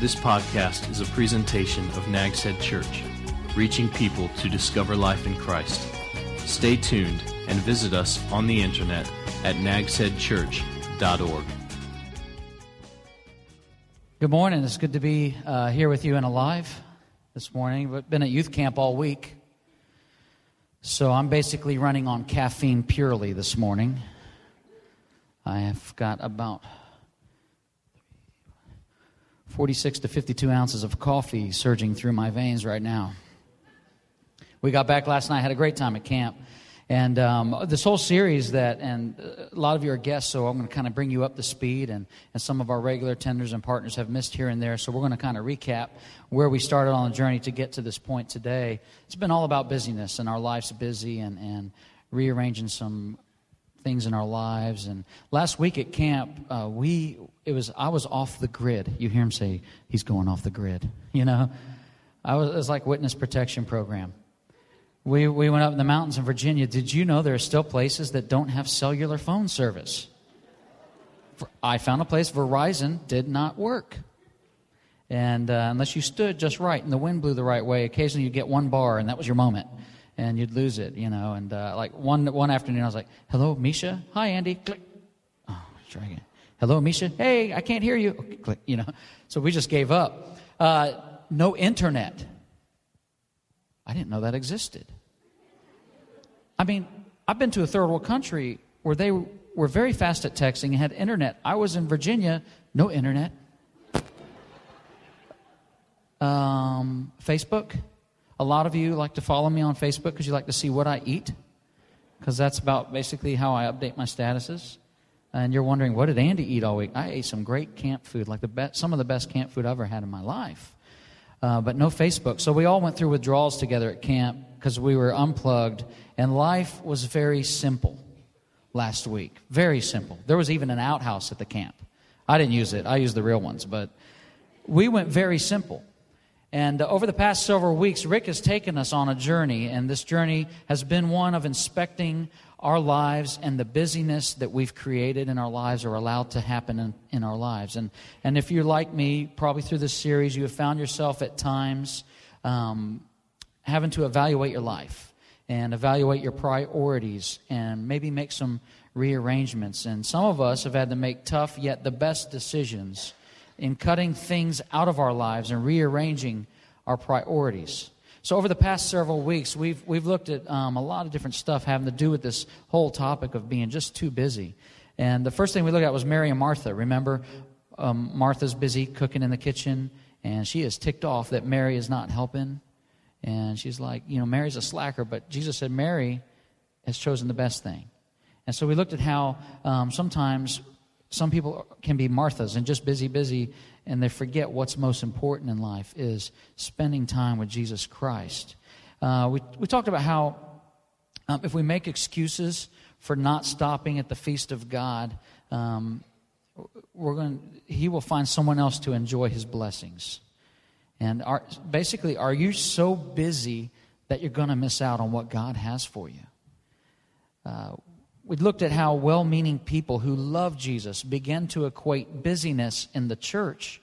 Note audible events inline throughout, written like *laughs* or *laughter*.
This podcast is a presentation of Nags Head Church, reaching people to discover life in Christ. Stay tuned and visit us on the internet at nagsheadchurch.org. Good morning. It's good to be uh, here with you and alive this morning. I've been at youth camp all week. So I'm basically running on caffeine purely this morning. I have got about 46 to 52 ounces of coffee surging through my veins right now. We got back last night, had a great time at camp. And um, this whole series that, and a lot of you are guests, so I'm going to kind of bring you up to speed. And, and some of our regular tenders and partners have missed here and there, so we're going to kind of recap where we started on the journey to get to this point today. It's been all about busyness, and our life's busy, and, and rearranging some things in our lives. And last week at camp, uh, we it was I was off the grid. You hear him say he's going off the grid. *laughs* You know, I was was like witness protection program. We, we went up in the mountains in Virginia. Did you know there are still places that don't have cellular phone service? I found a place Verizon did not work. And uh, unless you stood just right and the wind blew the right way, occasionally you'd get one bar and that was your moment. And you'd lose it, you know. And uh, like one, one afternoon, I was like, hello, Misha. Hi, Andy. Click. Oh, try again. Hello, Misha. Hey, I can't hear you. Okay, click, you know. So we just gave up. Uh, no internet. I didn't know that existed. I mean, I've been to a third world country where they were very fast at texting and had internet. I was in Virginia, no internet. Um, Facebook. A lot of you like to follow me on Facebook because you like to see what I eat, because that's about basically how I update my statuses. And you're wondering, what did Andy eat all week? I ate some great camp food, like the best, some of the best camp food I've ever had in my life. Uh, but no Facebook. So we all went through withdrawals together at camp because we were unplugged, and life was very simple last week. Very simple. There was even an outhouse at the camp. I didn't use it, I used the real ones, but we went very simple. And uh, over the past several weeks, Rick has taken us on a journey, and this journey has been one of inspecting our lives and the busyness that we've created in our lives or allowed to happen in, in our lives. And, and if you're like me, probably through this series, you have found yourself at times um, having to evaluate your life and evaluate your priorities and maybe make some rearrangements. And some of us have had to make tough yet the best decisions in cutting things out of our lives and rearranging our priorities. So, over the past several weeks, we've, we've looked at um, a lot of different stuff having to do with this whole topic of being just too busy. And the first thing we looked at was Mary and Martha. Remember, um, Martha's busy cooking in the kitchen, and she is ticked off that Mary is not helping. And she's like, you know, Mary's a slacker, but Jesus said Mary has chosen the best thing. And so we looked at how um, sometimes some people can be Marthas and just busy, busy, and they forget what's most important in life is spending time with Jesus Christ. Uh, we, we talked about how um, if we make excuses for not stopping at the feast of God, um, we're going, He will find someone else to enjoy His blessings. And are, basically, are you so busy that you're going to miss out on what God has for you? Uh, we looked at how well meaning people who love Jesus begin to equate busyness in the church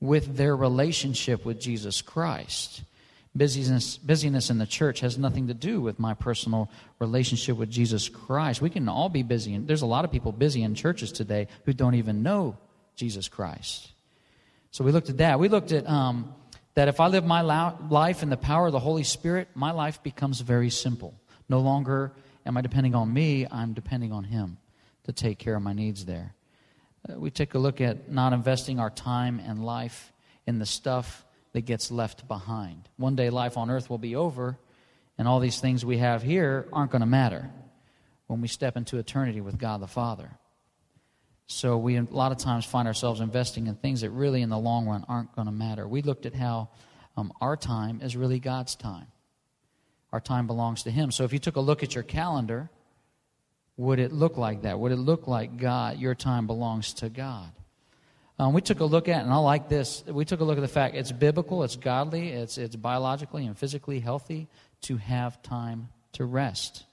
with their relationship with Jesus Christ. Busyness, busyness in the church has nothing to do with my personal relationship with Jesus Christ. We can all be busy, and there's a lot of people busy in churches today who don't even know Jesus Christ. So we looked at that. We looked at um, that if I live my life in the power of the Holy Spirit, my life becomes very simple. No longer am I depending on me, I'm depending on Him to take care of my needs there. Uh, we take a look at not investing our time and life in the stuff that gets left behind. One day life on earth will be over, and all these things we have here aren't going to matter when we step into eternity with God the Father. So we a lot of times find ourselves investing in things that really in the long run aren't going to matter. We looked at how um, our time is really God's time. Our time belongs to Him. So if you took a look at your calendar, would it look like that? Would it look like God, your time belongs to God? Um, we took a look at, and I like this, we took a look at the fact it's biblical, it's godly, it's, it's biologically and physically healthy to have time to rest.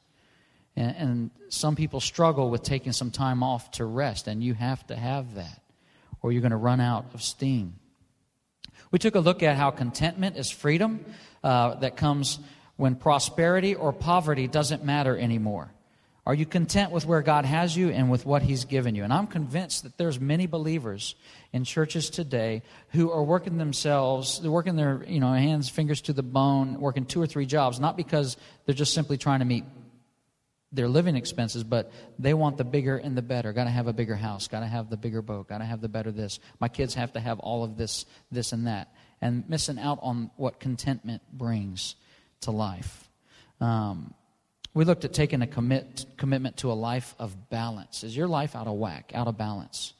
And, and some people struggle with taking some time off to rest, and you have to have that, or you're going to run out of steam. We took a look at how contentment is freedom uh, that comes when prosperity or poverty doesn't matter anymore. Are you content with where God has you and with what He's given you? And I'm convinced that there's many believers in churches today who are working themselves, they're working their you know hands, fingers to the bone, working two or three jobs, not because they're just simply trying to meet their living expenses, but they want the bigger and the better. Got to have a bigger house. Got to have the bigger boat. Got to have the better this. My kids have to have all of this, this and that, and missing out on what contentment brings to life. Um, we looked at taking a commit, commitment to a life of balance. Is your life out of whack, out of balance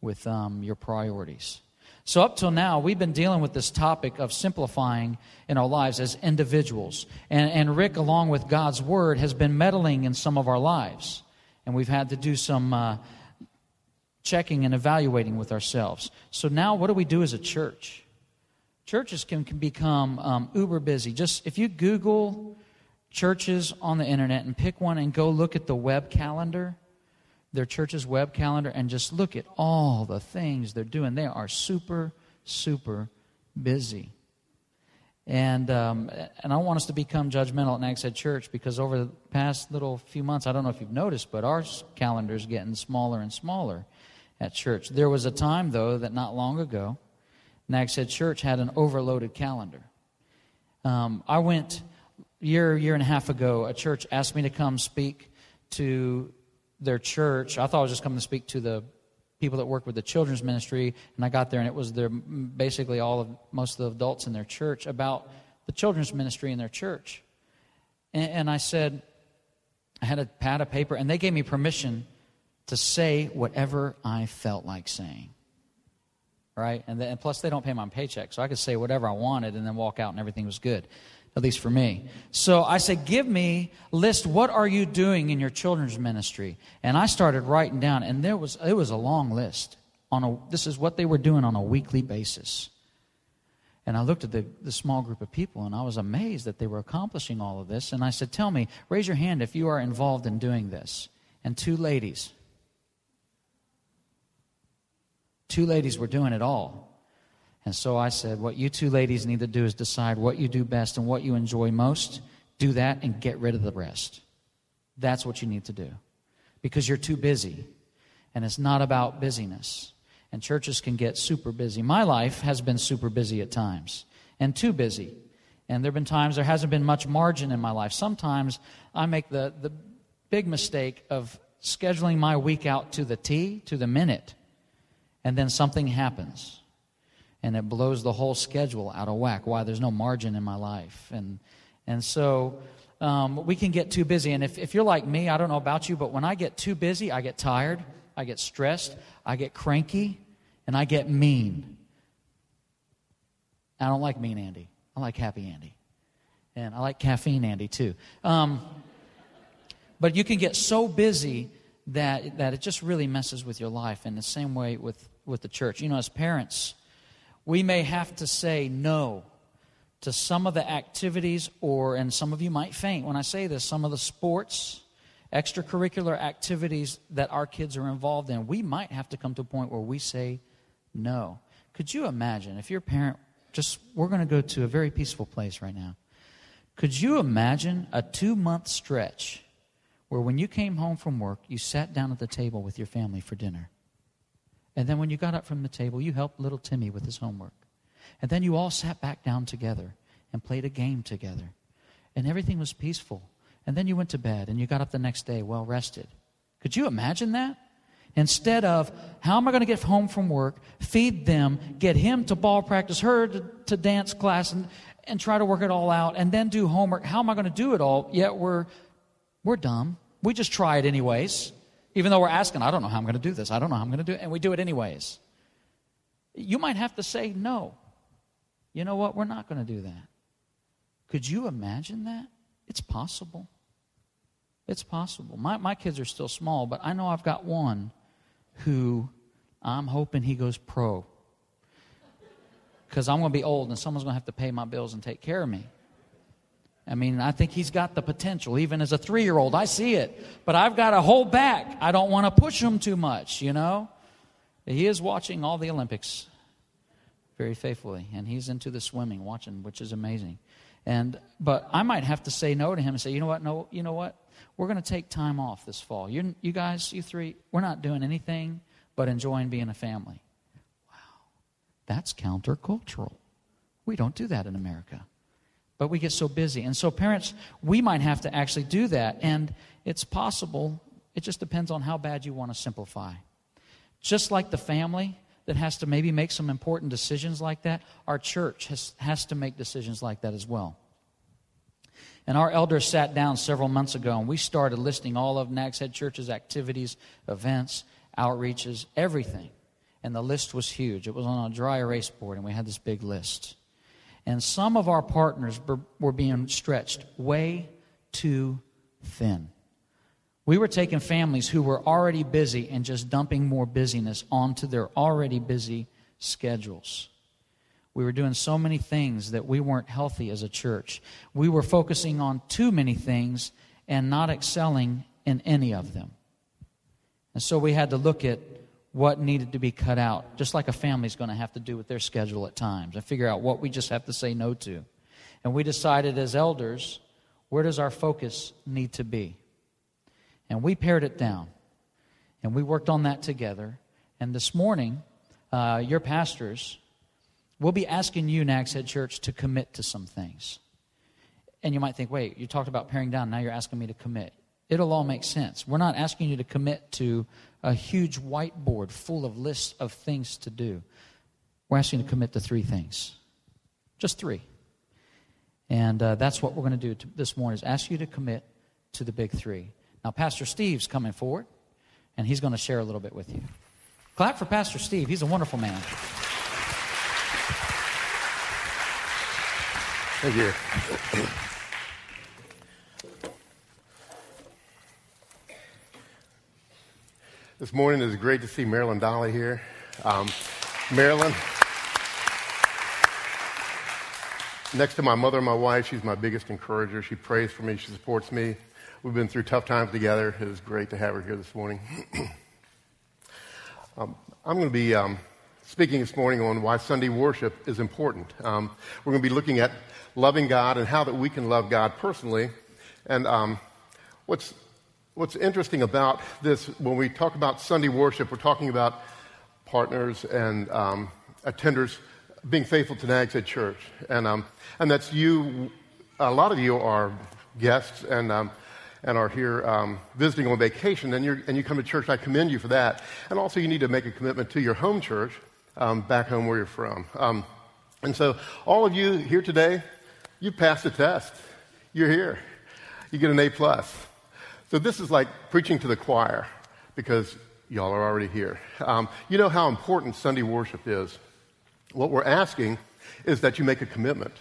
with um, your priorities? So, up till now, we've been dealing with this topic of simplifying in our lives as individuals. And, and Rick, along with God's Word, has been meddling in some of our lives. And we've had to do some uh, checking and evaluating with ourselves. So, now what do we do as a church? Churches can, can become um, uber busy. Just if you Google churches on the internet and pick one and go look at the web calendar, their church's web calendar, and just look at all the things they're doing. They are super, super busy. And, um, and I want us to become judgmental at Nags Head Church because over the past little few months, I don't know if you've noticed, but our calendar is getting smaller and smaller at church. There was a time, though, that not long ago, Nags Head Church had an overloaded calendar. Um, I went year, year and a half ago, a church asked me to come speak to their church. I thought I was just coming to speak to the people that work with the children's ministry, and I got there, and it was their basically all of most of the adults in their church about the children's ministry in their church. And, and I said, I had a pad of paper, and they gave me permission to say whatever I felt like saying. Right? And, and plus, they don't pay my paycheck, so I could say whatever I wanted and then walk out, and everything was good at least for me. So I said, Give me, list what are you doing in your children's ministry? And I started writing down, and there was it was a long list. On a, this is what they were doing on a weekly basis. And I looked at the, the small group of people and I was amazed that they were accomplishing all of this. And I said, Tell me, raise your hand if you are involved in doing this. And two ladies, two ladies were doing it all. And so I said, What you two ladies need to do is decide what you do best and what you enjoy most. Do that and get rid of the rest. That's what you need to do because you're too busy. And it's not about busyness. And churches can get super busy. My life has been super busy at times and too busy. And there have been times there hasn't been much margin in my life. Sometimes I make the, the big mistake of scheduling my week out to the T, to the minute, and then something happens and it blows the whole schedule out of whack. Why? There's no margin in my life. And, and so um, we can get too busy. And if, if you're like me, I don't know about you, but when I get too busy, I get tired, I get stressed, I get cranky, and I get mean. I don't like mean Andy. I like happy Andy. And I like caffeine Andy too. Um, but you can get so busy that, that it just really messes with your life in the same way with, with the church. You know, as parents, we may have to say no to some of the activities, or, and some of you might faint when I say this, some of the sports, extracurricular activities that our kids are involved in. We might have to come to a point where we say no. Could you imagine if your parent, just, we're going to go to a very peaceful place right now. Could you imagine a two month stretch where when you came home from work, you sat down at the table with your family for dinner? And then when you got up from the table, you helped little Timmy with his homework. And then you all sat back down together and played a game together. And everything was peaceful. And then you went to bed and you got up the next day well rested. Could you imagine that? Instead of, how am I going to get home from work, feed them, get him to ball practice, her to, to dance class, and, and try to work it all out, and then do homework. How am I going to do it all? Yet we're, we're dumb. We just try it anyways. Even though we're asking, I don't know how I'm going to do this. I don't know how I'm going to do it. And we do it anyways. You might have to say, no. You know what? We're not going to do that. Could you imagine that? It's possible. It's possible. My, my kids are still small, but I know I've got one who I'm hoping he goes pro. Because I'm going to be old and someone's going to have to pay my bills and take care of me. I mean, I think he's got the potential. Even as a three year old, I see it. But I've got to hold back. I don't want to push him too much, you know? He is watching all the Olympics very faithfully. And he's into the swimming, watching, which is amazing. And but I might have to say no to him and say, you know what? No, you know what? We're going to take time off this fall. You, you guys, you three, we're not doing anything but enjoying being a family. Wow, that's countercultural. We don't do that in America. But we get so busy. And so, parents, we might have to actually do that. And it's possible, it just depends on how bad you want to simplify. Just like the family that has to maybe make some important decisions like that, our church has, has to make decisions like that as well. And our elders sat down several months ago and we started listing all of Nags Head Church's activities, events, outreaches, everything. And the list was huge. It was on a dry erase board, and we had this big list. And some of our partners were being stretched way too thin. We were taking families who were already busy and just dumping more busyness onto their already busy schedules. We were doing so many things that we weren't healthy as a church. We were focusing on too many things and not excelling in any of them. And so we had to look at what needed to be cut out, just like a family's going to have to do with their schedule at times, and figure out what we just have to say no to. And we decided as elders, where does our focus need to be? And we pared it down. And we worked on that together. And this morning, uh, your pastors We'll be asking you, Nags Head Church, to commit to some things. And you might think, wait, you talked about paring down, now you're asking me to commit. It'll all make sense. We're not asking you to commit to a huge whiteboard full of lists of things to do. We're asking you to commit to three things. Just three. And uh, that's what we're going to do this morning is ask you to commit to the big three. Now, Pastor Steve's coming forward, and he's going to share a little bit with you. Clap for Pastor Steve. He's a wonderful man. Thank you. This morning is great to see Marilyn Dolly here. Um, Marilyn, next to my mother and my wife, she's my biggest encourager. She prays for me, she supports me. We've been through tough times together. It was great to have her here this morning. *clears throat* um, I'm going to be um, speaking this morning on why Sunday worship is important. Um, we're going to be looking at loving God and how that we can love God personally. And um, what's, what's interesting about this, when we talk about Sunday worship, we're talking about partners and um, attenders being faithful to Nags Head Church. And, um, and that's you, a lot of you are guests and, um, and are here um, visiting on vacation, and, you and, you come to church. I commend you for that. And also, you need to make a commitment to your home church um, back home where you're from. Um, and so, all of you here today, you passed the test. You're here. You get an A plus. So this is like preaching to the choir because y'all are already here. Um, you know how important Sunday worship is. What we're asking is that you make a commitment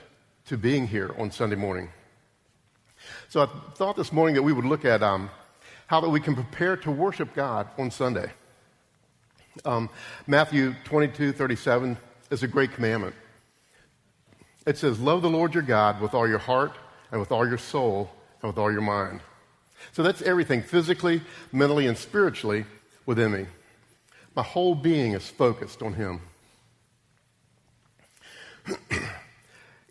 to being here on Sunday morning. So I thought this morning that we would look at um, how that we can prepare to worship God on Sunday. Um, Matthew 22, 37 is a great commandment. It says, Love the Lord your God with all your heart and with all your soul and with all your mind. So that's everything physically, mentally, and spiritually within me. My whole being is focused on Him. *clears throat*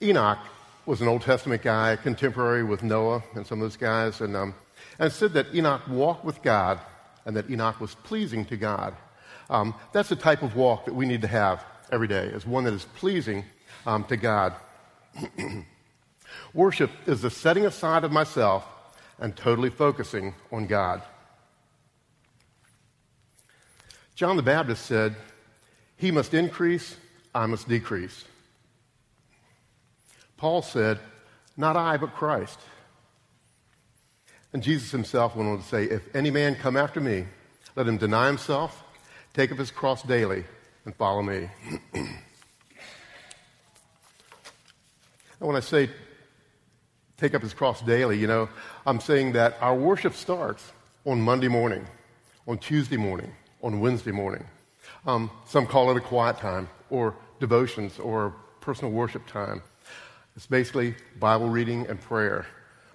Enoch was an Old Testament guy, contemporary with Noah and some of those guys, and, um, and said that Enoch walked with God and that Enoch was pleasing to God. Um, that's the type of walk that we need to have every day, is one that is pleasing um, to God. *clears throat* Worship is the setting aside of myself and totally focusing on God. John the Baptist said, He must increase, I must decrease. Paul said, Not I, but Christ. And Jesus himself went on to say, If any man come after me, let him deny himself, take up his cross daily, and follow me. *clears throat* And when I say take up his cross daily, you know, I'm saying that our worship starts on Monday morning, on Tuesday morning, on Wednesday morning. Um, some call it a quiet time or devotions or personal worship time. It's basically Bible reading and prayer.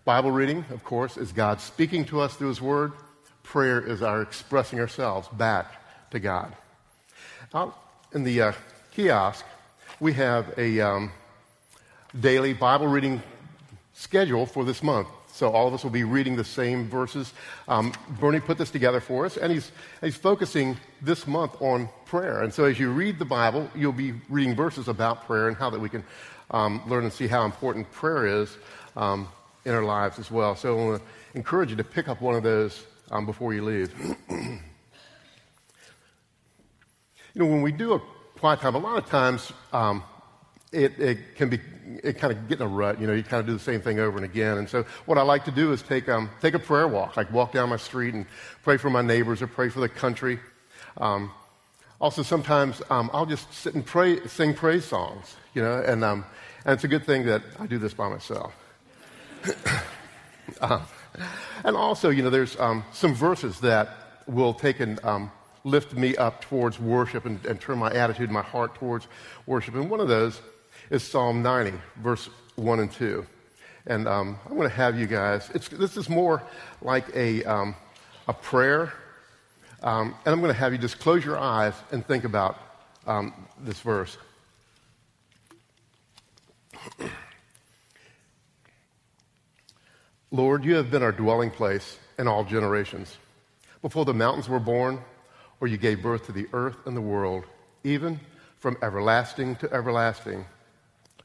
Bible reading, of course, is God speaking to us through His Word. Prayer is our expressing ourselves back to God. Out in the uh, kiosk, we have a um, daily Bible reading schedule for this month. So all of us will be reading the same verses. Um, Bernie put this together for us, and he's, he's focusing this month on prayer. And so as you read the Bible, you'll be reading verses about prayer and how that we can um, learn and see how important prayer is um, in our lives as well. So I want to encourage you to pick up one of those um, before you leave. *clears throat* you know, when we do a quiet time, a lot of times um, it, it, can be it kind of get in a rut. You know, you kind of do the same thing over and again. And so, what I like to do is take um, take a prayer walk, like walk down my street and pray for my neighbors or pray for the country. Um, also, sometimes um, I'll just sit and pray, sing praise songs. You know, and um, and it's a good thing that I do this by myself. uh, *coughs* and also, you know, there's um, some verses that will take and um, lift me up towards worship and, and turn my attitude, my heart towards worship. And one of those is Psalm 90, verse 1 and 2. And um, I'm going to have you guys, this is more like a, um, a prayer. Um, and I'm going to have you just close your eyes and think about um, this verse. *clears throat* Lord, you have been our dwelling place in all generations. Before the mountains were born, or you gave birth to the earth and the world, even from everlasting to everlasting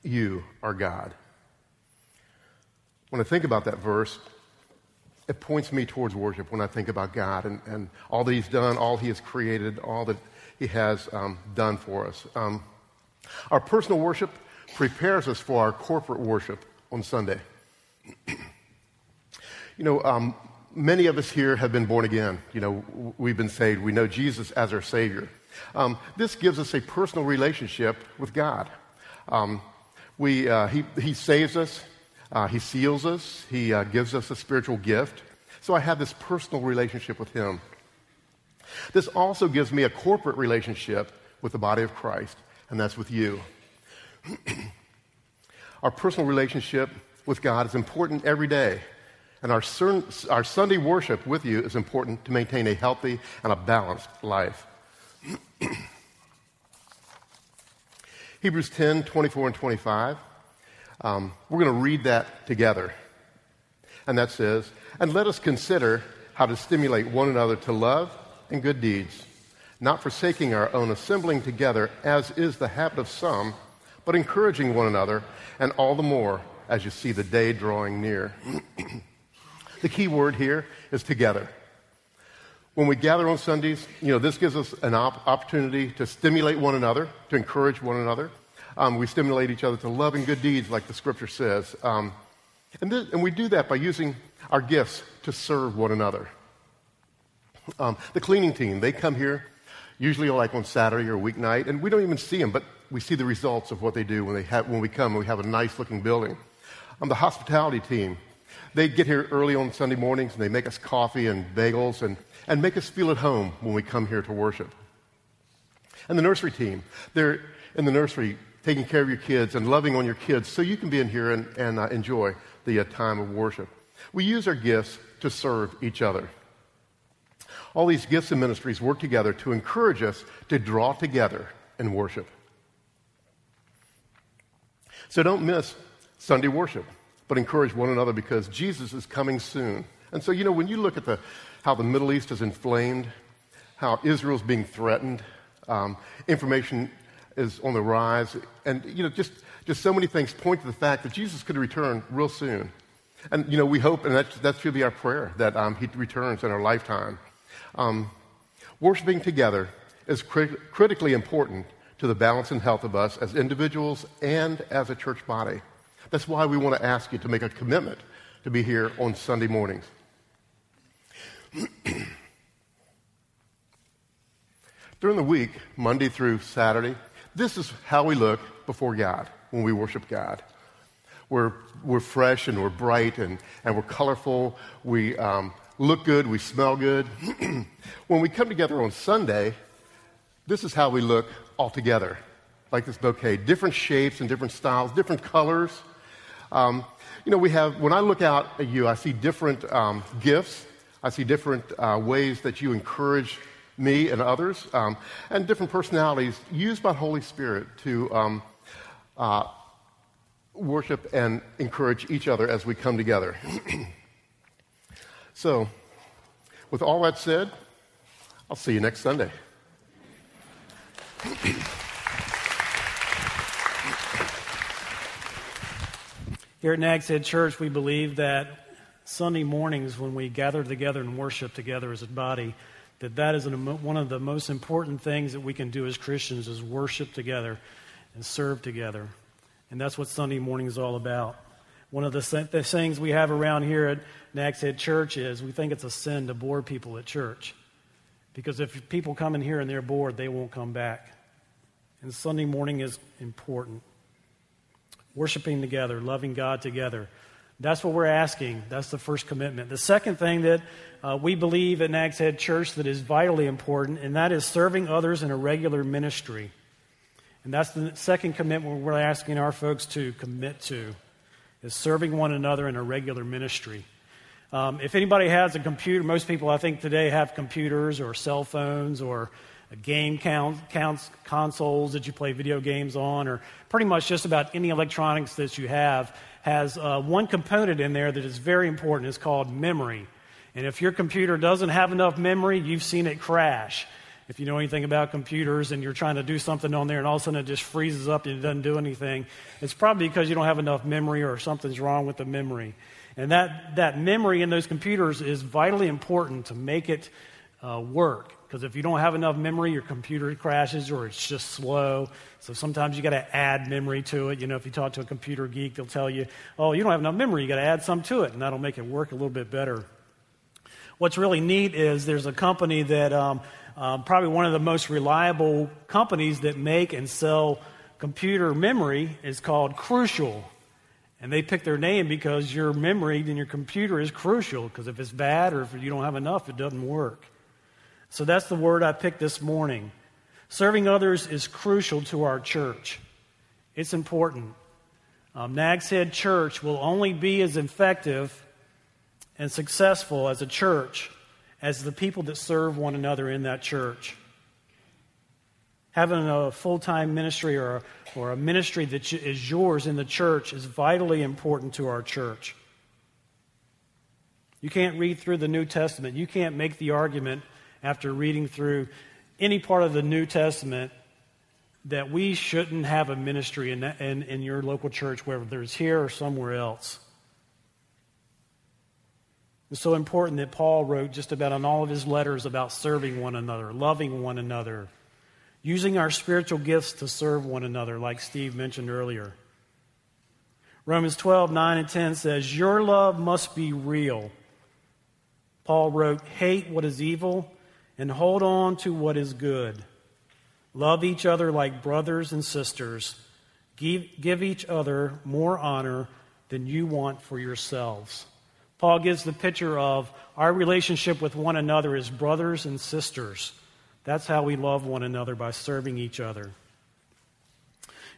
you are God. When I think about that verse, it points me towards worship when I think about God and, and all that He's done, all He has created, all that He has um, done for us. Um, our personal worship prepares us for our corporate worship on Sunday. *clears throat* you know, um, many of us here have been born again. You know, we've been saved. We know Jesus as our Savior. Um, this gives us a personal relationship with God. Um, we, uh, he, he saves us, uh, He seals us, He uh, gives us a spiritual gift. So I have this personal relationship with Him. This also gives me a corporate relationship with the body of Christ, and that's with you. *clears throat* our personal relationship with God is important every day. And our, our Sunday worship with you is important to maintain a healthy and a balanced life. *clears throat* Hebrews 10 24 and 25. Um, we're going to read that together. And that says, And let us consider how to stimulate one another to love and good deeds, not forsaking our own assembling together, as is the habit of some, but encouraging one another, and all the more as you see the day drawing near. *clears throat* the key word here is together. When we gather on Sundays, you know, this gives us an op- opportunity to stimulate one another, to encourage one another. Um, we stimulate each other to love and good deeds, like the scripture says. Um, and, th- and, we do that by using our gifts to serve one another. Um, the cleaning team, they come here usually like on Saturday or weeknight, and we don't even see them, but we see the results of what they do when, they have, when we come and we have a nice looking building. Um, the hospitality team, they get here early on Sunday mornings and they make us coffee and bagels and and make us feel at home when we come here to worship. And the nursery team, they're in the nursery taking care of your kids and loving on your kids so you can be in here and, and uh, enjoy the uh, time of worship. We use our gifts to serve each other. All these gifts and ministries work together to encourage us to draw together in worship. So don't miss Sunday worship, but encourage one another because Jesus is coming soon. And so, you know, when you look at the how the Middle East is inflamed, how Israel's being threatened, um, information is on the rise, and you know, just, just so many things point to the fact that Jesus could return real soon. And you know, we hope, and that, that should be our prayer, that um, he returns in our lifetime. Um, worshiping together is crit- critically important to the balance and health of us as individuals and as a church body. That's why we want to ask you to make a commitment to be here on Sunday mornings. *clears throat* During the week, Monday through Saturday, this is how we look before God when we worship God. We're, we're fresh and we're bright and, and we're colorful. We um, look good. We smell good. *clears throat* when we come together on Sunday, this is how we look all together, like this bouquet. Different shapes and different styles, different colors. Um, you know, we have, when I look out at you, I see different um, gifts I see different uh, ways that you encourage me and others, um, and different personalities used by Holy Spirit to, um, uh, worship and encourage each other as we come together. *clears throat* so, with all that said, I'll see you next Sunday. Here at Nags Head Church, we believe that Sunday mornings, when we gather together and worship together as a body, that that is one of the most important things that we can do as Christians is worship together and serve together. And that's what Sunday morning is all about. One of the, the things we have around here at Nags Head Church is we think it's a sin to bore people at church. Because if people come in here and they're bored, they won't come back. And Sunday morning is important. Worshiping together, loving God together. That's what we're asking. That's the first commitment. The second thing that uh, we believe at Nags Head Church that is vitally important, and that is serving others in a regular ministry. And that's the second commitment we're asking our folks to commit to, is serving one another in a regular ministry. Um, if anybody has a computer, most people I think today have computers or cell phones or game count, counts, consoles that you play video games on, or pretty much just about any electronics that you have has uh, one component in there that is very important. It's called memory. And if your computer doesn't have enough memory, you've seen it crash. If you know anything about computers and you're trying to do something on there and all of a sudden it just freezes up and it doesn't do anything, it's probably because you don't have enough memory or something's wrong with the memory. And that, that memory in those computers is vitally important to make it uh, work. Because if you don't have enough memory, your computer crashes or it's just slow. So sometimes you got to add memory to it. You know, if you talk to a computer geek, they'll tell you, oh, you don't have enough memory. You got to add some to it, and that'll make it work a little bit better. What's really neat is there's a company that um, um, probably one of the most reliable companies that make and sell computer memory is called Crucial. And they picked their name because your memory in your computer is crucial, because if it's bad or if you don't have enough, it doesn't work. So that's the word I picked this morning. Serving others is crucial to our church. It's important. Um, Nags Head Church will only be as effective and successful as a church as the people that serve one another in that church. Having a full time ministry or, or a ministry that is yours in the church is vitally important to our church. You can't read through the New Testament. You can't make the argument after reading through any part of the New Testament that we shouldn't have a ministry in, in, in your local church, whether it's here or somewhere else. It's so important that Paul wrote just about on all of his letters about serving one another, loving one another, using our spiritual gifts to serve one another, like Steve mentioned earlier. Romans 12, 9 and 10 says, Your love must be real. Paul wrote, Hate what is evil and hold on to what is good. Love each other like brothers and sisters. Give, give each other more honor than you want for yourselves. Paul gives the picture of our relationship with one another as brothers and sisters. That's how we love one another by serving each other.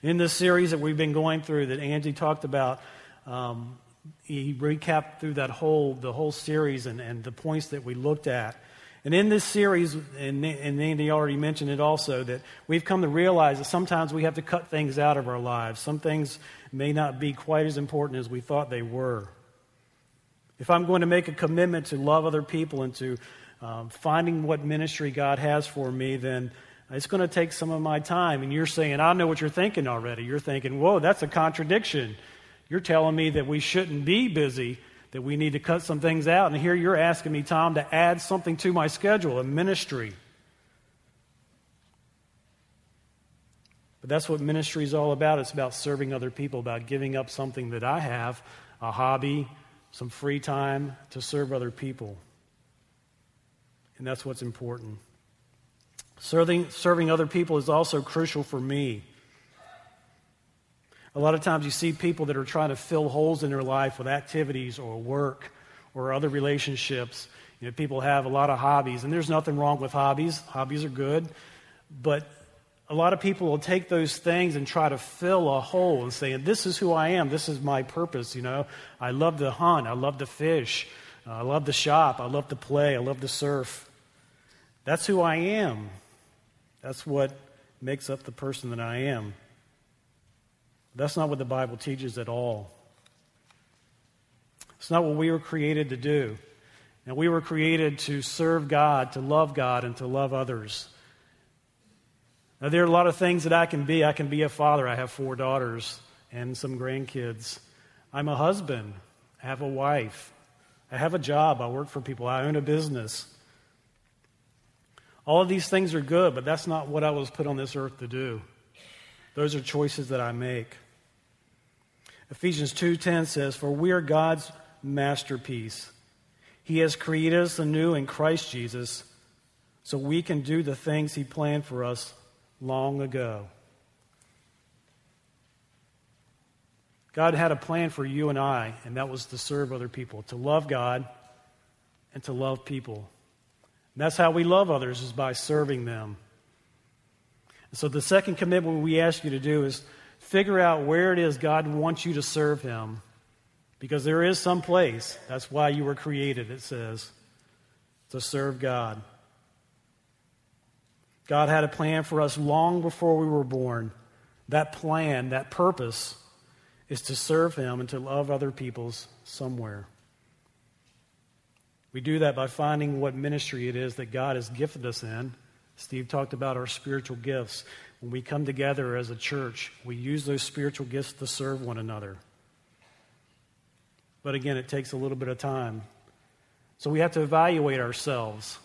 In this series that we've been going through, that Andy talked about, um, he recapped through that whole the whole series and, and the points that we looked at. And in this series, and, and Andy already mentioned it also, that we've come to realize that sometimes we have to cut things out of our lives. Some things may not be quite as important as we thought they were. If I'm going to make a commitment to love other people and to um, finding what ministry God has for me, then it's going to take some of my time. And you're saying, I know what you're thinking already. You're thinking, whoa, that's a contradiction. You're telling me that we shouldn't be busy that we need to cut some things out. And here you're asking me, Tom, to add something to my schedule, a ministry. But that's what ministry is all about. It's about serving other people, about giving up something that I have, a hobby, some free time to serve other people. And that's what's important. Serving, serving other people is also crucial for me. A lot of times you see people that are trying to fill holes in their life with activities or work or other relationships. You know, people have a lot of hobbies, and there's nothing wrong with hobbies. Hobbies are good. But a lot of people will take those things and try to fill a hole and say, This is who I am. This is my purpose. You know, I love to hunt. I love to fish. Uh, I love to shop. I love to play. I love to surf. That's who I am. That's what makes up the person that I am. That's not what the Bible teaches at all. It's not what we were created to do. And we were created to serve God, to love God, and to love others. Now, there are a lot of things that I can be. I can be a father. I have four daughters and some grandkids. I'm a husband. I have a wife. I have a job. I work for people. I own a business. All of these things are good, but that's not what I was put on this earth to do. Those are choices that I make. Ephesians 2:10 says, "For we are God's masterpiece. He has created us anew in Christ Jesus so we can do the things he planned for us long ago." God had a plan for you and I, and that was to serve other people, to love God and to love people. And that's how we love others is by serving them. So the second commitment we ask you to do is figure out where it is God wants you to serve him. Because there is some place, that's why you were created, it says, to serve God. God had a plan for us long before we were born. That plan, that purpose, is to serve Him and to love other peoples somewhere. We do that by finding what ministry it is that God has gifted us in. Steve talked about our spiritual gifts. When we come together as a church, we use those spiritual gifts to serve one another. But again, it takes a little bit of time. So we have to evaluate ourselves.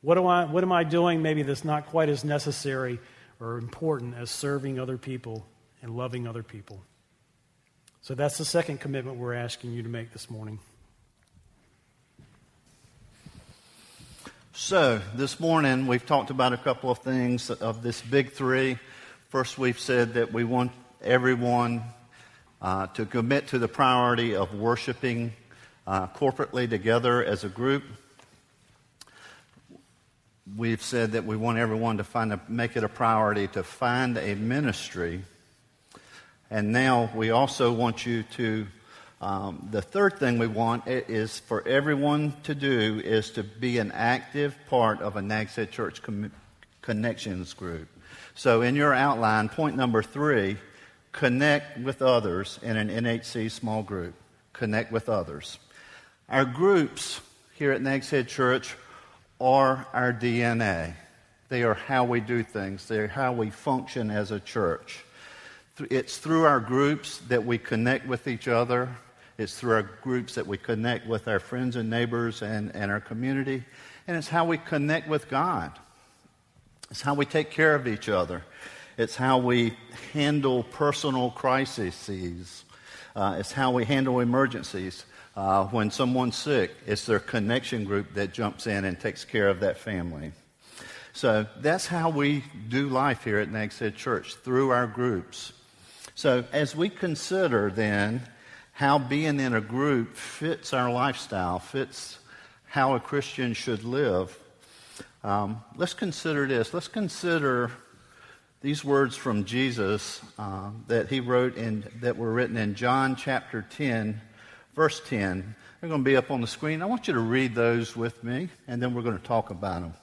What, do I, what am I doing maybe that's not quite as necessary or important as serving other people and loving other people? So that's the second commitment we're asking you to make this morning. So, this morning we've talked about a couple of things of this big three. First, we've said that we want everyone uh, to commit to the priority of worshiping uh, corporately together as a group. We've said that we want everyone to find a, make it a priority to find a ministry and now we also want you to, um, the third thing we want is for everyone to do is to be an active part of a Nags Head Church com- Connections group. So in your outline, point number three, connect with others in an NHC small group. Connect with others. Our groups here at Nags Head Church are our DNA. They are how we do things. They're how we function as a church. It's through our groups that we connect with each other. It's through our groups that we connect with our friends and neighbors and, and our community. And it's how we connect with God. It's how we take care of each other. It's how we handle personal crises. Uh, it's how we handle emergencies. Uh, when someone's sick, it's their connection group that jumps in and takes care of that family. So that's how we do life here at Nags Head Church, through our groups. So, as we consider then how being in a group fits our lifestyle, fits how a Christian should live, um, let's consider this. Let's consider these words from Jesus uh, that he wrote in, that were written in John chapter 10, verse 10. They're going to be up on the screen. I want you to read those with me, and then we're going to talk about them.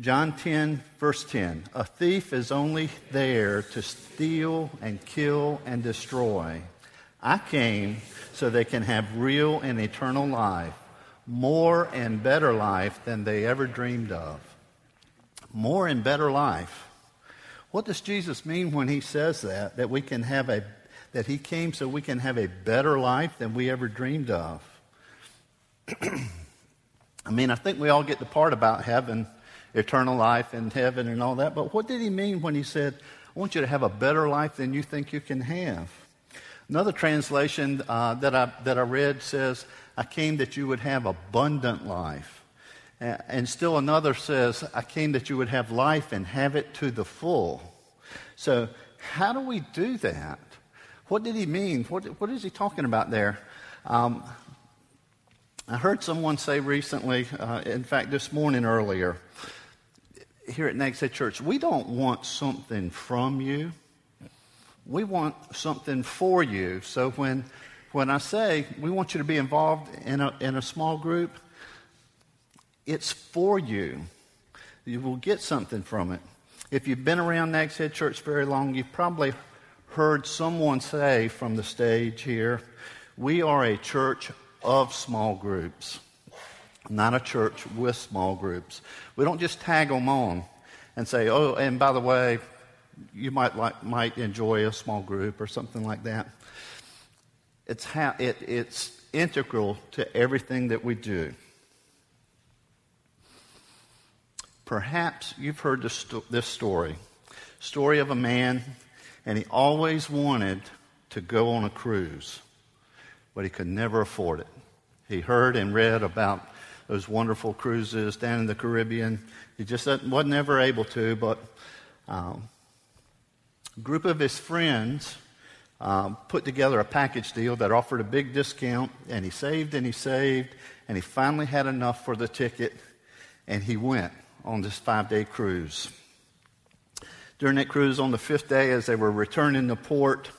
John 10, verse 10 A thief is only there to steal and kill and destroy. I came so they can have real and eternal life, more and better life than they ever dreamed of. More and better life. What does Jesus mean when he says that? That we can have a that he came so we can have a better life than we ever dreamed of. *clears throat* I mean, I think we all get the part about heaven eternal life and heaven and all that. But what did he mean when he said, I want you to have a better life than you think you can have? Another translation uh, that, I, that I read says, I came that you would have abundant life. And still another says, I came that you would have life and have it to the full. So, how do we do that? What did he mean? What, what is he talking about there? Um, I heard someone say recently, uh, in fact, this morning earlier, here at Head Church, we don't want something from you. We want something for you. So when, when I say we want you to be involved in a, in a small group, it's for you. You will get something from it. If you've been around Nags Head Church very long, you've probably heard someone say from the stage here, we are a church of small groups, not a church with small groups. We don't just tag them on and say, oh, and by the way, you might, like, might enjoy a small group or something like that. It's, ha- it, it's integral to everything that we do. Perhaps you've heard this, this story story of a man, and he always wanted to go on a cruise, but he could never afford it. He heard and read about those wonderful cruises down in the Caribbean. He just wasn't ever able to, but um, group of his friends um, put together a package deal that offered a big discount, and he saved and he saved, and he finally had enough for the ticket, and he went on this five day cruise. During that cruise, on the fifth day, as they were returning to port,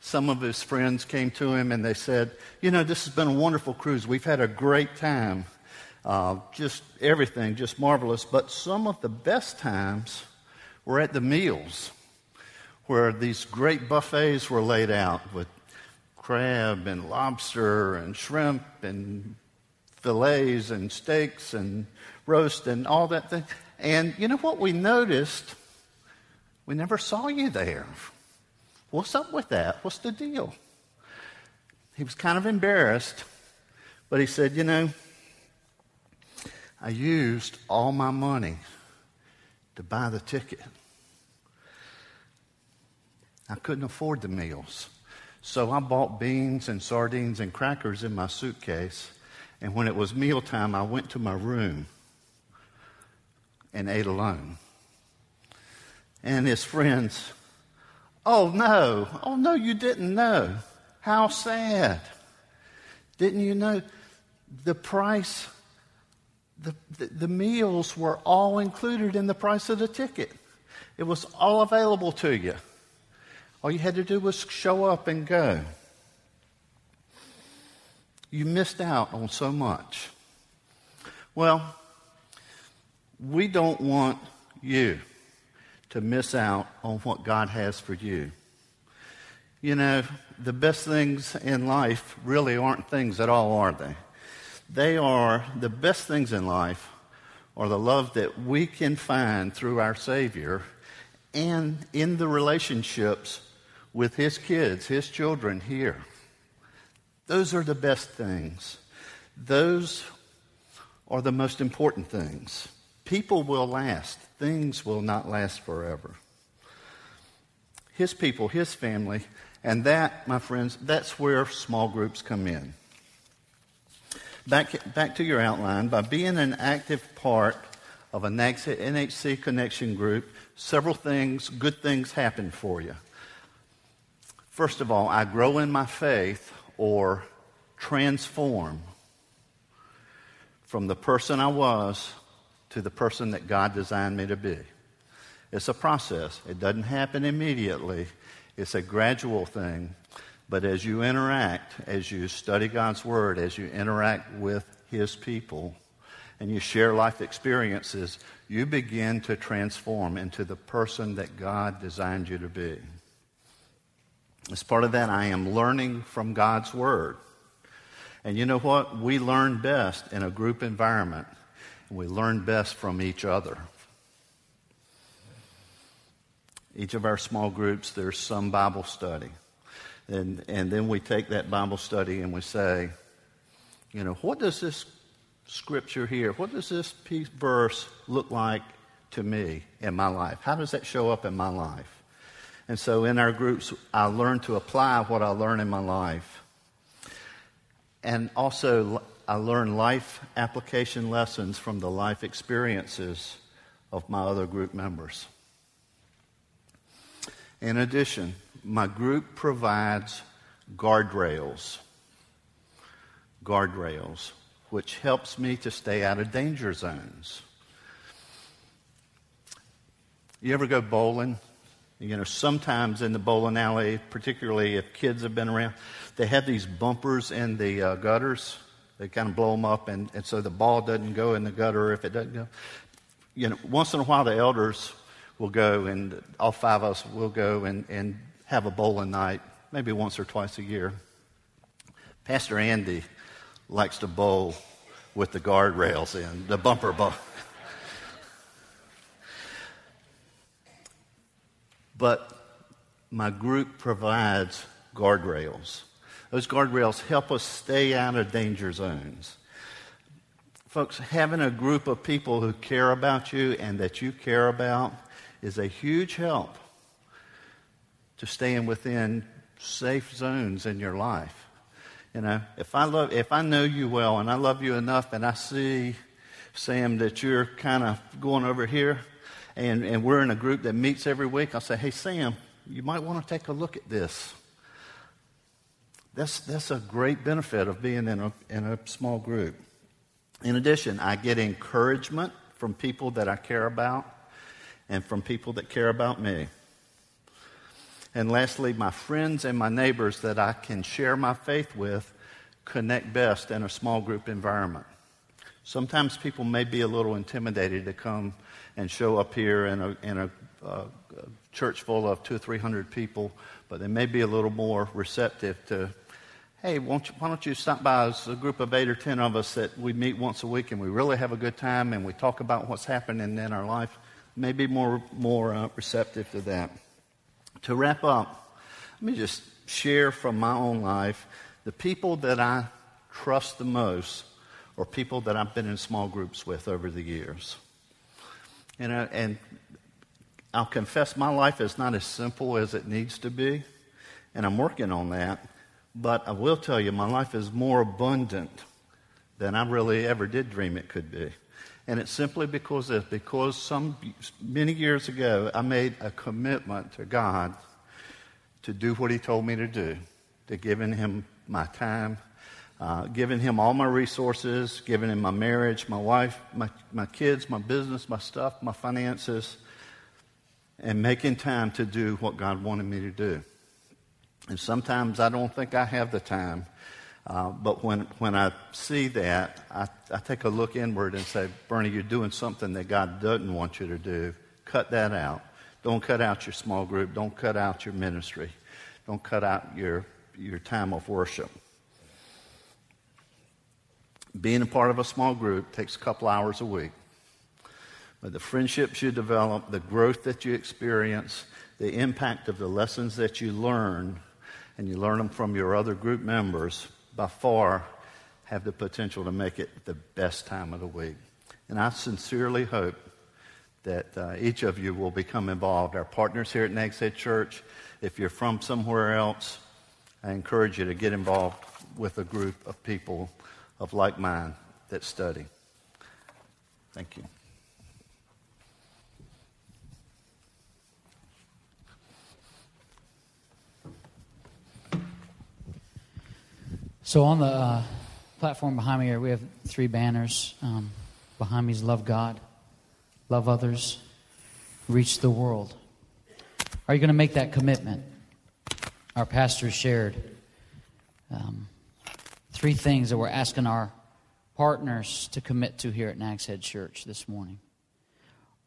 some of his friends came to him and they said, You know, this has been a wonderful cruise. We've had a great time. Uh, just everything, just marvelous. But some of the best times were at the meals where these great buffets were laid out with crab and lobster and shrimp and fillets and steaks and roast and all that thing. And you know what we noticed? We never saw you there. What's up with that? What's the deal? He was kind of embarrassed, but he said, You know, I used all my money to buy the ticket. I couldn't afford the meals. So I bought beans and sardines and crackers in my suitcase. And when it was mealtime, I went to my room and ate alone. And his friends, oh no, oh no, you didn't know. How sad. Didn't you know the price, the, the, the meals were all included in the price of the ticket? It was all available to you. All you had to do was show up and go. You missed out on so much. Well, we don't want you to miss out on what God has for you. You know, the best things in life really aren't things at all, are they? They are the best things in life are the love that we can find through our Savior and in the relationships with his kids, his children here. Those are the best things. Those are the most important things. People will last, things will not last forever. His people, his family, and that, my friends, that's where small groups come in. Back, back to your outline, by being an active part of a NHC connection group, several things, good things happen for you. First of all, I grow in my faith or transform from the person I was to the person that God designed me to be. It's a process. It doesn't happen immediately. It's a gradual thing. But as you interact, as you study God's Word, as you interact with His people, and you share life experiences, you begin to transform into the person that God designed you to be. As part of that, I am learning from God's Word. And you know what? We learn best in a group environment. and We learn best from each other. Each of our small groups, there's some Bible study. And, and then we take that Bible study and we say, you know, what does this scripture here, what does this piece, verse look like to me in my life? How does that show up in my life? And so in our groups, I learn to apply what I learn in my life. And also, I learn life application lessons from the life experiences of my other group members. In addition, my group provides guardrails. Guardrails, which helps me to stay out of danger zones. You ever go bowling? You know, sometimes in the bowling alley, particularly if kids have been around, they have these bumpers in the uh, gutters. They kind of blow them up, and, and so the ball doesn't go in the gutter if it doesn't go. You know, once in a while, the elders will go, and all five of us will go and, and have a bowling night, maybe once or twice a year. Pastor Andy likes to bowl with the guardrails in, the bumper bowl. But my group provides guardrails. Those guardrails help us stay out of danger zones. Folks, having a group of people who care about you and that you care about is a huge help to staying within safe zones in your life. You know, if I love, if I know you well and I love you enough, and I see, Sam, that you're kind of going over here, and, and we're in a group that meets every week, I'll say, hey, Sam, you might want to take a look at this. That's, that's a great benefit of being in a, in a small group. In addition, I get encouragement from people that I care about and from people that care about me. And lastly, my friends and my neighbors that I can share my faith with connect best in a small group environment. Sometimes people may be a little intimidated to come and show up here in a, in a, uh, church full of two or three hundred people, but they may be a little more receptive to, hey, you, why don't you stop by as a group of eight or ten of us that we meet once a week and we really have a good time and we talk about what's happening in our life? Maybe more, more uh, receptive to that. To wrap up, let me just share from my own life the people that I trust the most are people that I've been in small groups with over the years. And, I, and I'll confess my life is not as simple as it needs to be, and I'm working on that. But I will tell you, my life is more abundant than I really ever did dream it could be. And it's simply because because some many years ago I made a commitment to God to do what He told me to do, to giving Him my time, uh, giving Him all my resources, giving Him my marriage, my wife, my, my kids, my business, my stuff, my finances, and making time to do what God wanted me to do. And sometimes I don't think I have the time uh, but when, when I see that, I, I take a look inward and say, Bernie, you're doing something that God doesn't want you to do. Cut that out. Don't cut out your small group. Don't cut out your ministry. Don't cut out your, your time of worship. Being a part of a small group takes a couple hours a week. But the friendships you develop, the growth that you experience, the impact of the lessons that you learn, and you learn them from your other group members, by far have the potential to make it the best time of the week. And I sincerely hope that uh, each of you will become involved. Our partners here at Nags Head Church, if you're from somewhere else, I encourage you to get involved with a group of people of like mind that study. Thank you. So on the uh, platform behind me here, we have three banners. Um, behind me is love God, love others, reach the world. Are you going to make that commitment? Our pastor shared um, three things that we're asking our partners to commit to here at Nags Head Church this morning.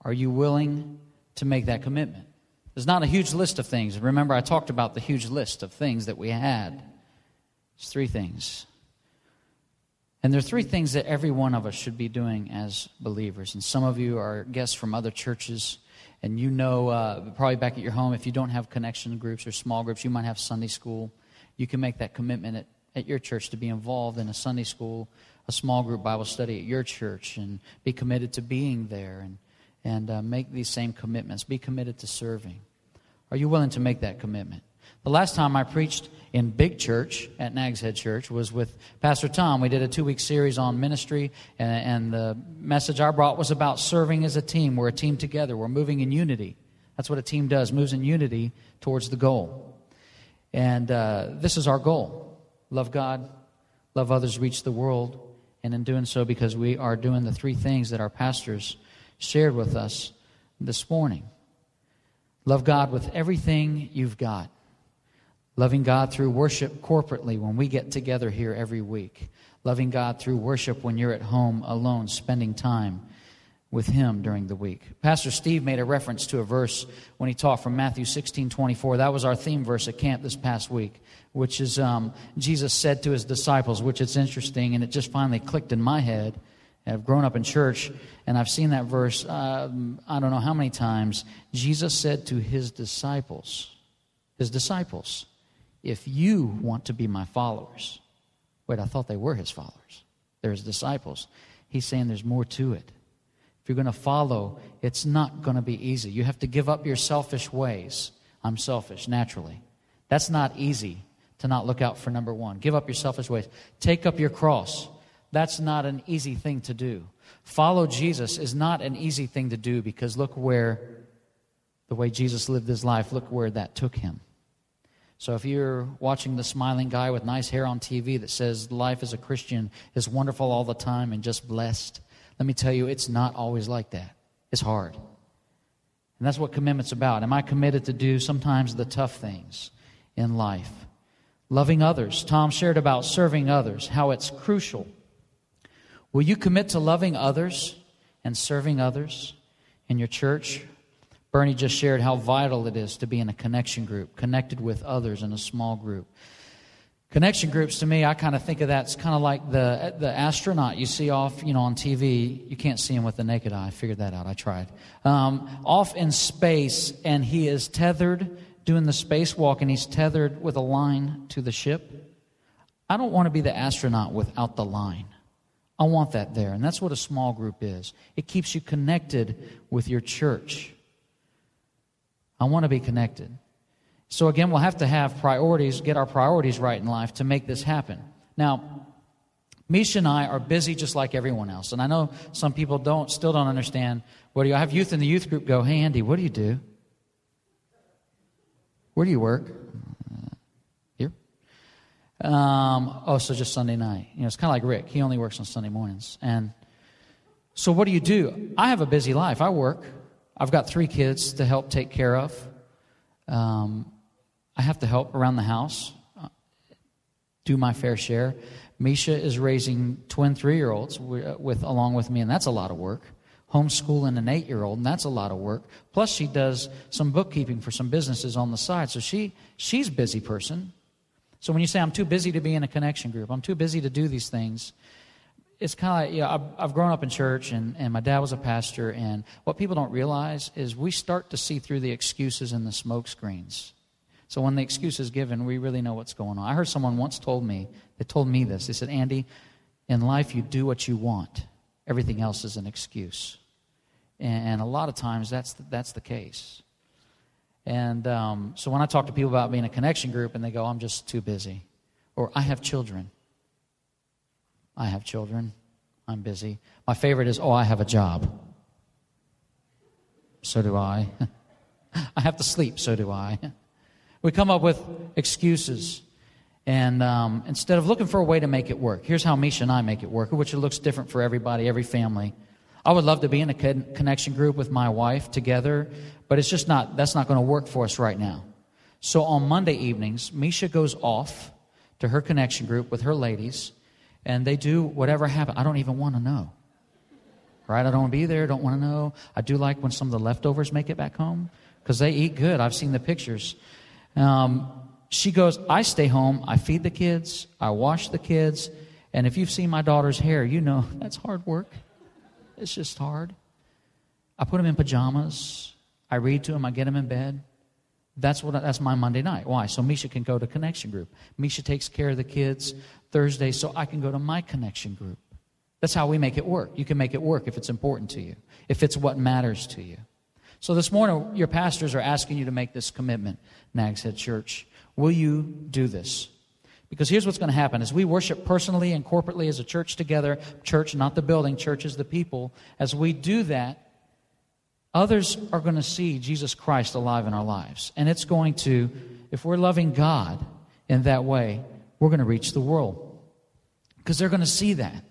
Are you willing to make that commitment? There's not a huge list of things. Remember, I talked about the huge list of things that we had. It's three things. And there are three things that every one of us should be doing as believers. And some of you are guests from other churches, and you know, uh, probably back at your home, if you don't have connection groups or small groups, you might have Sunday school. You can make that commitment at, at your church to be involved in a Sunday school, a small group Bible study at your church, and be committed to being there and, and uh, make these same commitments. Be committed to serving. Are you willing to make that commitment? The last time I preached in big church at Nags Head Church was with Pastor Tom. We did a two week series on ministry, and, and, the message I brought was about serving as a team. We're a team together, we're moving in unity. That's what a team does, moves in unity towards the goal. And uh, this is our goal love God, love others, reach the world. And in doing so, because we are doing the three things that our pastors shared with us this morning love God with everything you've got. Loving God through worship corporately when we get together here every week. Loving God through worship when you're at home alone, spending time with him during the week. Pastor Steve made a reference to a verse when he taught from Matthew 16 24. That was our theme verse at camp this past week, which is um, Jesus said to his disciples, which it's interesting, and it just finally clicked in my head. I've grown up in church, and I've seen that verse um, I don't know how many times. Jesus said to his disciples, his disciples, if you want to be my followers, wait, I thought they were his followers. They're his disciples. He's saying there's more to it if you're going to follow, it's not going to be easy. You have to give up your selfish ways. I'm selfish, naturally. That's not easy to not look out for number one. Give up your selfish ways. Take up your cross. That's not an easy thing to do. Follow Jesus is not an easy thing to do because look where the way Jesus lived his life, look where that took him. So if you're watching the smiling guy with nice hair on TV that says life as a Christian is wonderful all the time and just blessed, let me tell you, it's not always like that. It's hard. And that's what commitment's about. Am I committed to do sometimes the tough things in life? Loving others. Tom shared about serving others, how it's crucial. Will you commit to loving others and serving others in your church? Bernie just shared how vital it is to be in a connection group, connected with others in a small group. Connection groups to me, I kind of think of that. It's kind of like the the astronaut you see off, you know, on TV. You can't see him with the naked eye. I figured that out. I tried. Um, off in space, and he is tethered doing the spacewalk, and he's tethered with a line to the ship. I don't want to be the astronaut without the line. I want that there, and that's what a small group is. It keeps you connected with your church. I want to be connected. So again, we'll have to have priorities, get our priorities right in life to make this happen. Now, Misha and I are busy just like everyone else. And I know some people don't still don't understand what do you I have youth in the youth group go, Hey Andy, what do you do? Where do you work? Here. Um, oh, so just Sunday night. You know, it's kind of like Rick. He only works on Sunday mornings. And so what do you do? I have a busy life. I work. I've got three kids to help take care of. Um, I have to help around the house, uh, do my fair share. Misha is raising twin three year olds with, with, along with me, and that's a lot of work. Homeschooling an eight year old, and that's a lot of work. Plus, she does some bookkeeping for some businesses on the side. So she she's a busy person. So when you say I'm too busy to be in a connection group, I'm too busy to do these things. It's kind of like, you know, I've, I've grown up in church, and, and my dad was a pastor, and what people don't realize is we start to see through the excuses and the smoke screens. So when the excuse is given, we really know what's going on. I heard someone once told me, they told me this. They said, Andy, in life you do what you want. Everything else is an excuse. And a lot of times that's the, that's the case. And um, so when I talk to people about being a connection group and they go, I'm just too busy. Or I have children. I have children. I'm busy. My favorite is, oh, I have a job. So do I. *laughs* I have to sleep. So do I. *laughs* We come up with excuses. And um, instead of looking for a way to make it work, here's how Misha and I make it work, which it looks different for everybody, every family. I would love to be in a connection group with my wife together, but it's just not, that's not going to work for us right now. So on Monday evenings, Misha goes off to her connection group with her ladies, and they do whatever happens. I don't even want to know. Right? I don't want to be there, don't want to know. I do like when some of the leftovers make it back home because they eat good. I've seen the pictures. Um, she goes, I stay home, I feed the kids, I wash the kids, and if you've seen my daughter's hair, you know *laughs* that's hard work. It's just hard. I put them in pajamas, I read to them, I get them in bed. That's what that's my Monday night. Why? So Misha can go to connection group. Misha takes care of the kids Thursday, so I can go to my connection group. That's how we make it work. You can make it work if it's important to you, if it's what matters to you. So this morning, your pastors are asking you to make this commitment, Nags Head Church. Will you do this? Because here's what's going to happen as we worship personally and corporately as a church together, church, not the building, church is the people. As we do that, others are going to see Jesus Christ alive in our lives. And it's going to, if we're loving God in that way, we're going to reach the world. Because they're going to see that.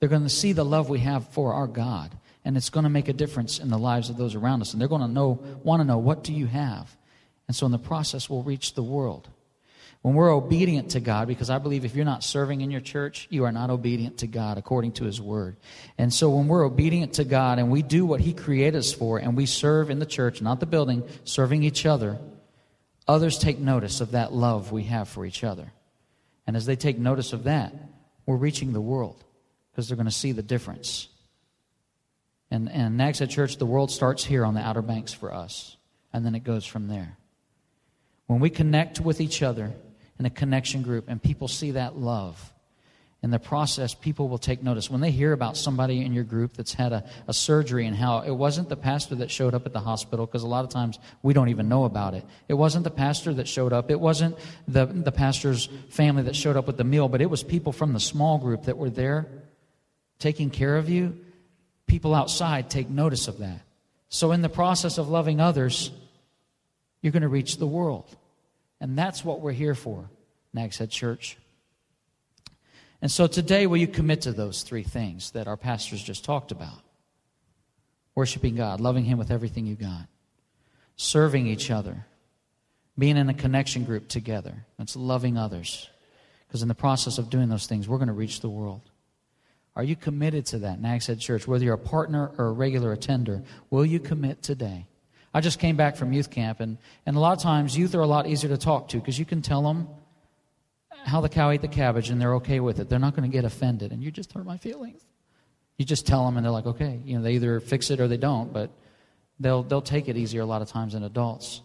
They're going to see the love we have for our God and it's going to make a difference in the lives of those around us and they're going to know want to know what do you have and so in the process we'll reach the world When we're obedient to God, because I believe if you're not serving in your church, you are not obedient to God according to His Word. And so when we're obedient to God and we do what He created us for and we serve in the church, not the building, serving each other, others take notice of that love we have for each other. And as they take notice of that, we're reaching the world because they're going to see the difference. And, and Nags Church, the world starts here on the Outer Banks for us, and then it goes from there. When we connect with each other in a connection group and people see that love, in the process, people will take notice. When they hear about somebody in your group that's had a, a surgery and how it wasn't the pastor that showed up at the hospital, because a lot of times we don't even know about it. It wasn't the pastor that showed up. It wasn't the, the pastor's family that showed up with the meal, but it was people from the small group that were there taking care of you. People outside take notice of that. So, in the process of loving others, you're going to reach the world. And that's what we're here for, Nags Head Church. And so today, will you commit to those three things that our pastors just talked about? Worshiping God, loving Him with everything you got, serving each other, being in a connection group together. That's loving others. Because in the process of doing those things, we're going to reach the world. Are you committed to that, Nags Head Church? Whether you're a partner or a regular attender, will you commit today? I just came back from youth camp, and, and a lot of times youth are a lot easier to talk to because you can tell them how the cow ate the cabbage and they're okay with it. They're not going to get offended. And you just hurt my feelings. You just tell them and they're like, okay. You know, they either fix it or they don't, but they'll, they'll take it easier a lot of times than adults.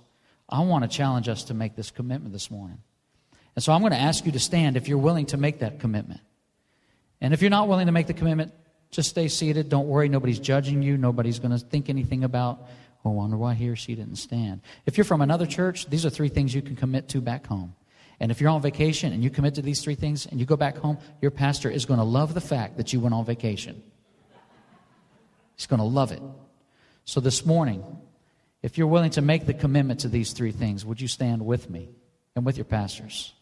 I want to challenge us to make this commitment this morning. And so I'm going to ask you to stand if you're willing to make that commitment. And if you're not willing to make the commitment, just stay seated. Don't worry. Nobody's judging you. Nobody's going to think anything about, I wonder why he or she didn't stand. If you're from another church, these are three things you can commit to back home. And if you're on vacation and you commit to these three things and you go back home, your pastor is going to love the fact that you went on vacation. He's going to love it. So this morning, if you're willing to make the commitment to these three things, would you stand with me and with your pastors?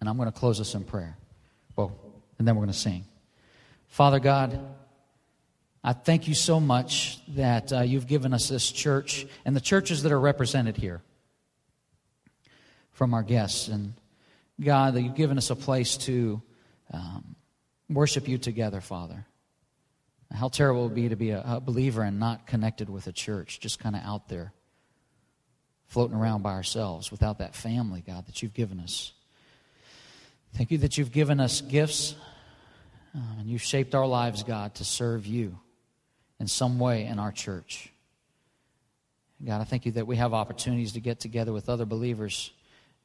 And I'm going to close us in prayer. Well, and then we're going to sing. Father God, I thank you so much that uh, you've given us this church and the churches that are represented here from our guests. And God, that you've given us a place to um, worship you together, Father. How terrible it would be to be a, a believer and not connected with a church, just kind of out there, floating around by ourselves without that family, God, that you've given us. Thank you that you've given us gifts um, and you've shaped our lives, God, to serve you in some way in our church. God, I thank you that we have opportunities to get together with other believers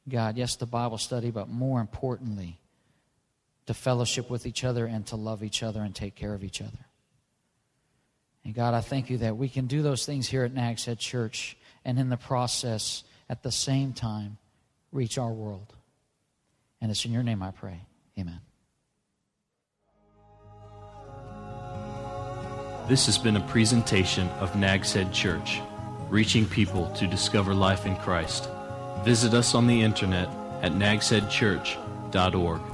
God, yes, the Bible study, but more importantly, to fellowship with each other and to love each other and take care of each other. And God, I thank you that we can do those things here at Nags Head Church and in the process, at the same time, reach our world. And it's in your name I pray. Amen. This has been a presentation of Nags Head Church, reaching people to discover life in Christ. Visit us on the internet at nagsheadchurch.org.